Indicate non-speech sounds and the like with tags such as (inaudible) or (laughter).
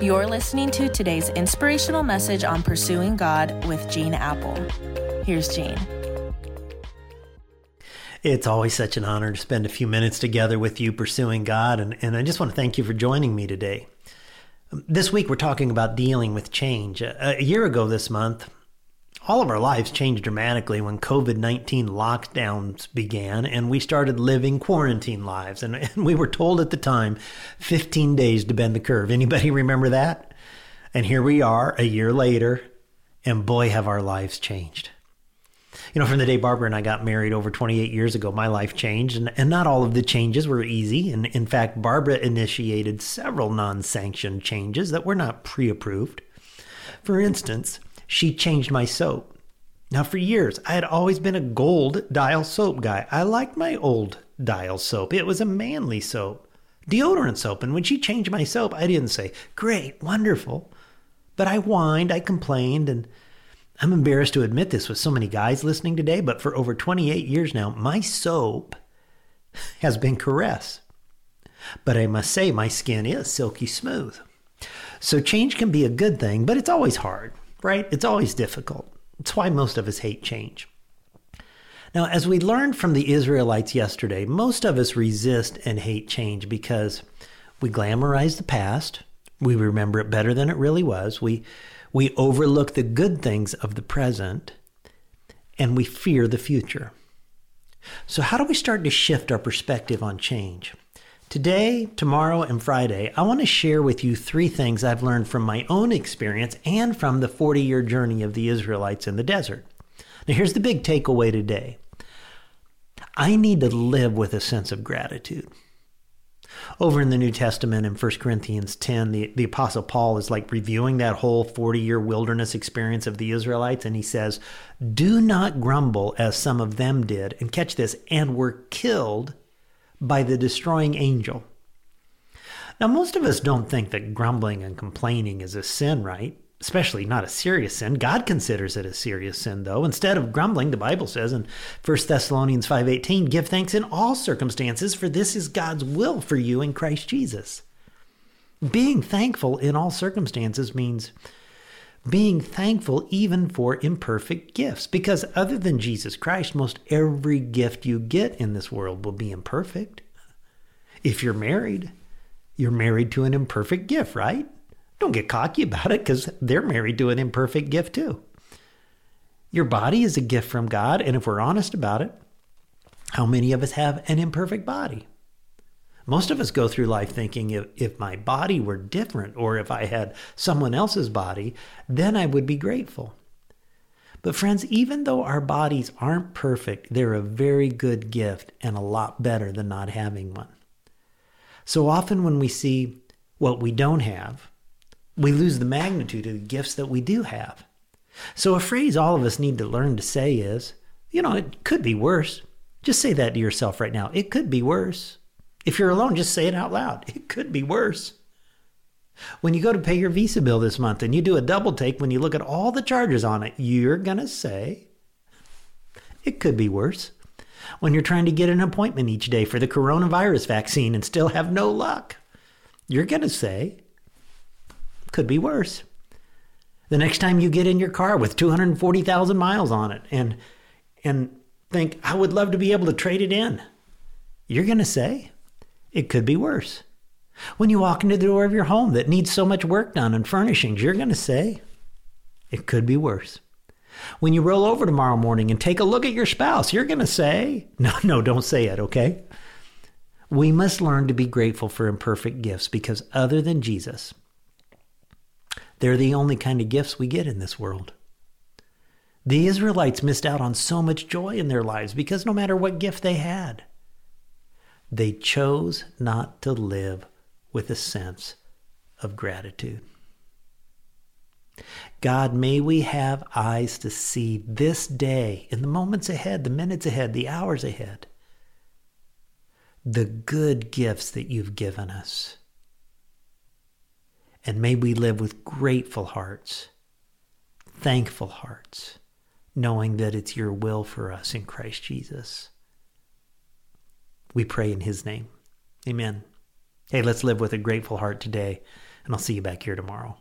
You're listening to today's inspirational message on pursuing God with Gene Appel. Here's Gene. It's always such an honor to spend a few minutes together with you pursuing God, and, and I just want to thank you for joining me today. This week, we're talking about dealing with change. A, a year ago this month, all of our lives changed dramatically when COVID 19 lockdowns began and we started living quarantine lives. And, and, we were told at the time 15 days to bend the curve. Anybody (laughs) remember that? And here we are a year later, and boy, have our lives changed. You know, from the day Barbara and I got married over 28 years ago, my life changed, and, and not all of the changes were easy. And in fact, Barbara initiated several non sanctioned changes that were not pre approved. For instance, she changed my soap. Now, for years, I had always been a gold dial soap guy. I liked my old dial soap, it was a manly soap, deodorant soap. And when she changed my soap, I didn't say, Great, wonderful. But I whined, I complained, and I'm embarrassed to admit this with so many guys listening today, but for over 28 years now, my soap has been caress. But I must say, my skin is silky smooth. So change can be a good thing, but it's always hard right? It's always difficult. It's why most of us hate change. Now, as we learned from the Israelites yesterday, most of us resist and hate change because we glamorize the past, we remember it better than it really was, we, we overlook the good things of the present, and we fear the future. So, how do we start to shift our perspective on change? Today, tomorrow, and Friday, I want to share with you three things I've learned from my own experience and from the 40 year journey of the Israelites in the desert. Now, here's the big takeaway today I need to live with a sense of gratitude. Over in the New Testament in 1 Corinthians 10, the, the Apostle Paul is like reviewing that whole 40 year wilderness experience of the Israelites, and he says, Do not grumble as some of them did, and catch this, and were killed by the destroying angel. Now, most of us don't think that grumbling and complaining is a sin, right? Especially not a serious sin. God considers it a serious sin, though. Instead of grumbling, the Bible says in 1 Thessalonians 5:18, "Give thanks in all circumstances, for this is God's will for you in Christ Jesus." Being thankful in all circumstances means being thankful even for imperfect gifts. Because other than Jesus Christ, most every gift you get in this world will be imperfect. If you're married, you're married to an imperfect gift, right? Don't get cocky about it because they're married to an imperfect gift too. Your body is a gift from God, and if we're honest about it, how many of us have an imperfect body? Most of us go through life thinking if, if my body were different or if I had someone else's body, then I would be grateful. But, friends, even though our bodies aren't perfect, they're a very good gift and a lot better than not having one. So often, when we see what we don't have, we lose the magnitude of the gifts that we do have. So, a phrase all of us need to learn to say is, you know, it could be worse. Just say that to yourself right now. It could be worse. If you're alone, just say it out loud. (laughs) It could be worse. When you go to pay your Visa bill this month and you do a double take when you look at all the charges on it, you're going to say, it could be worse. When you're trying to get an appointment each day for the coronavirus vaccine and still have no luck, you're going to say, could be worse. The next time you get in your car with 240,000 miles on it and and think, I would love to be able to trade it in, you're going to say, it could be worse. When you walk into the door of your home that needs so much work done and furnishings, you're going to say, it could be worse. When you roll over tomorrow morning and take a look at your spouse, you're going to say, no, no, don't say it, okay? We must learn to be grateful for imperfect gifts because other than Jesus, they're the only kind of gifts we get in this world. The Israelites missed out on so much joy in their lives because no matter what gift they had, they chose not to live with a sense of gratitude. God, may we have eyes to see this day, in the moments ahead, the minutes ahead, the hours ahead, the good gifts that you've given us. And may we live with grateful hearts, thankful hearts, knowing that it's your will for us in Christ Jesus. We pray in his name. Amen. Hey, let's live with a grateful heart today. and I'll see you back here tomorrow.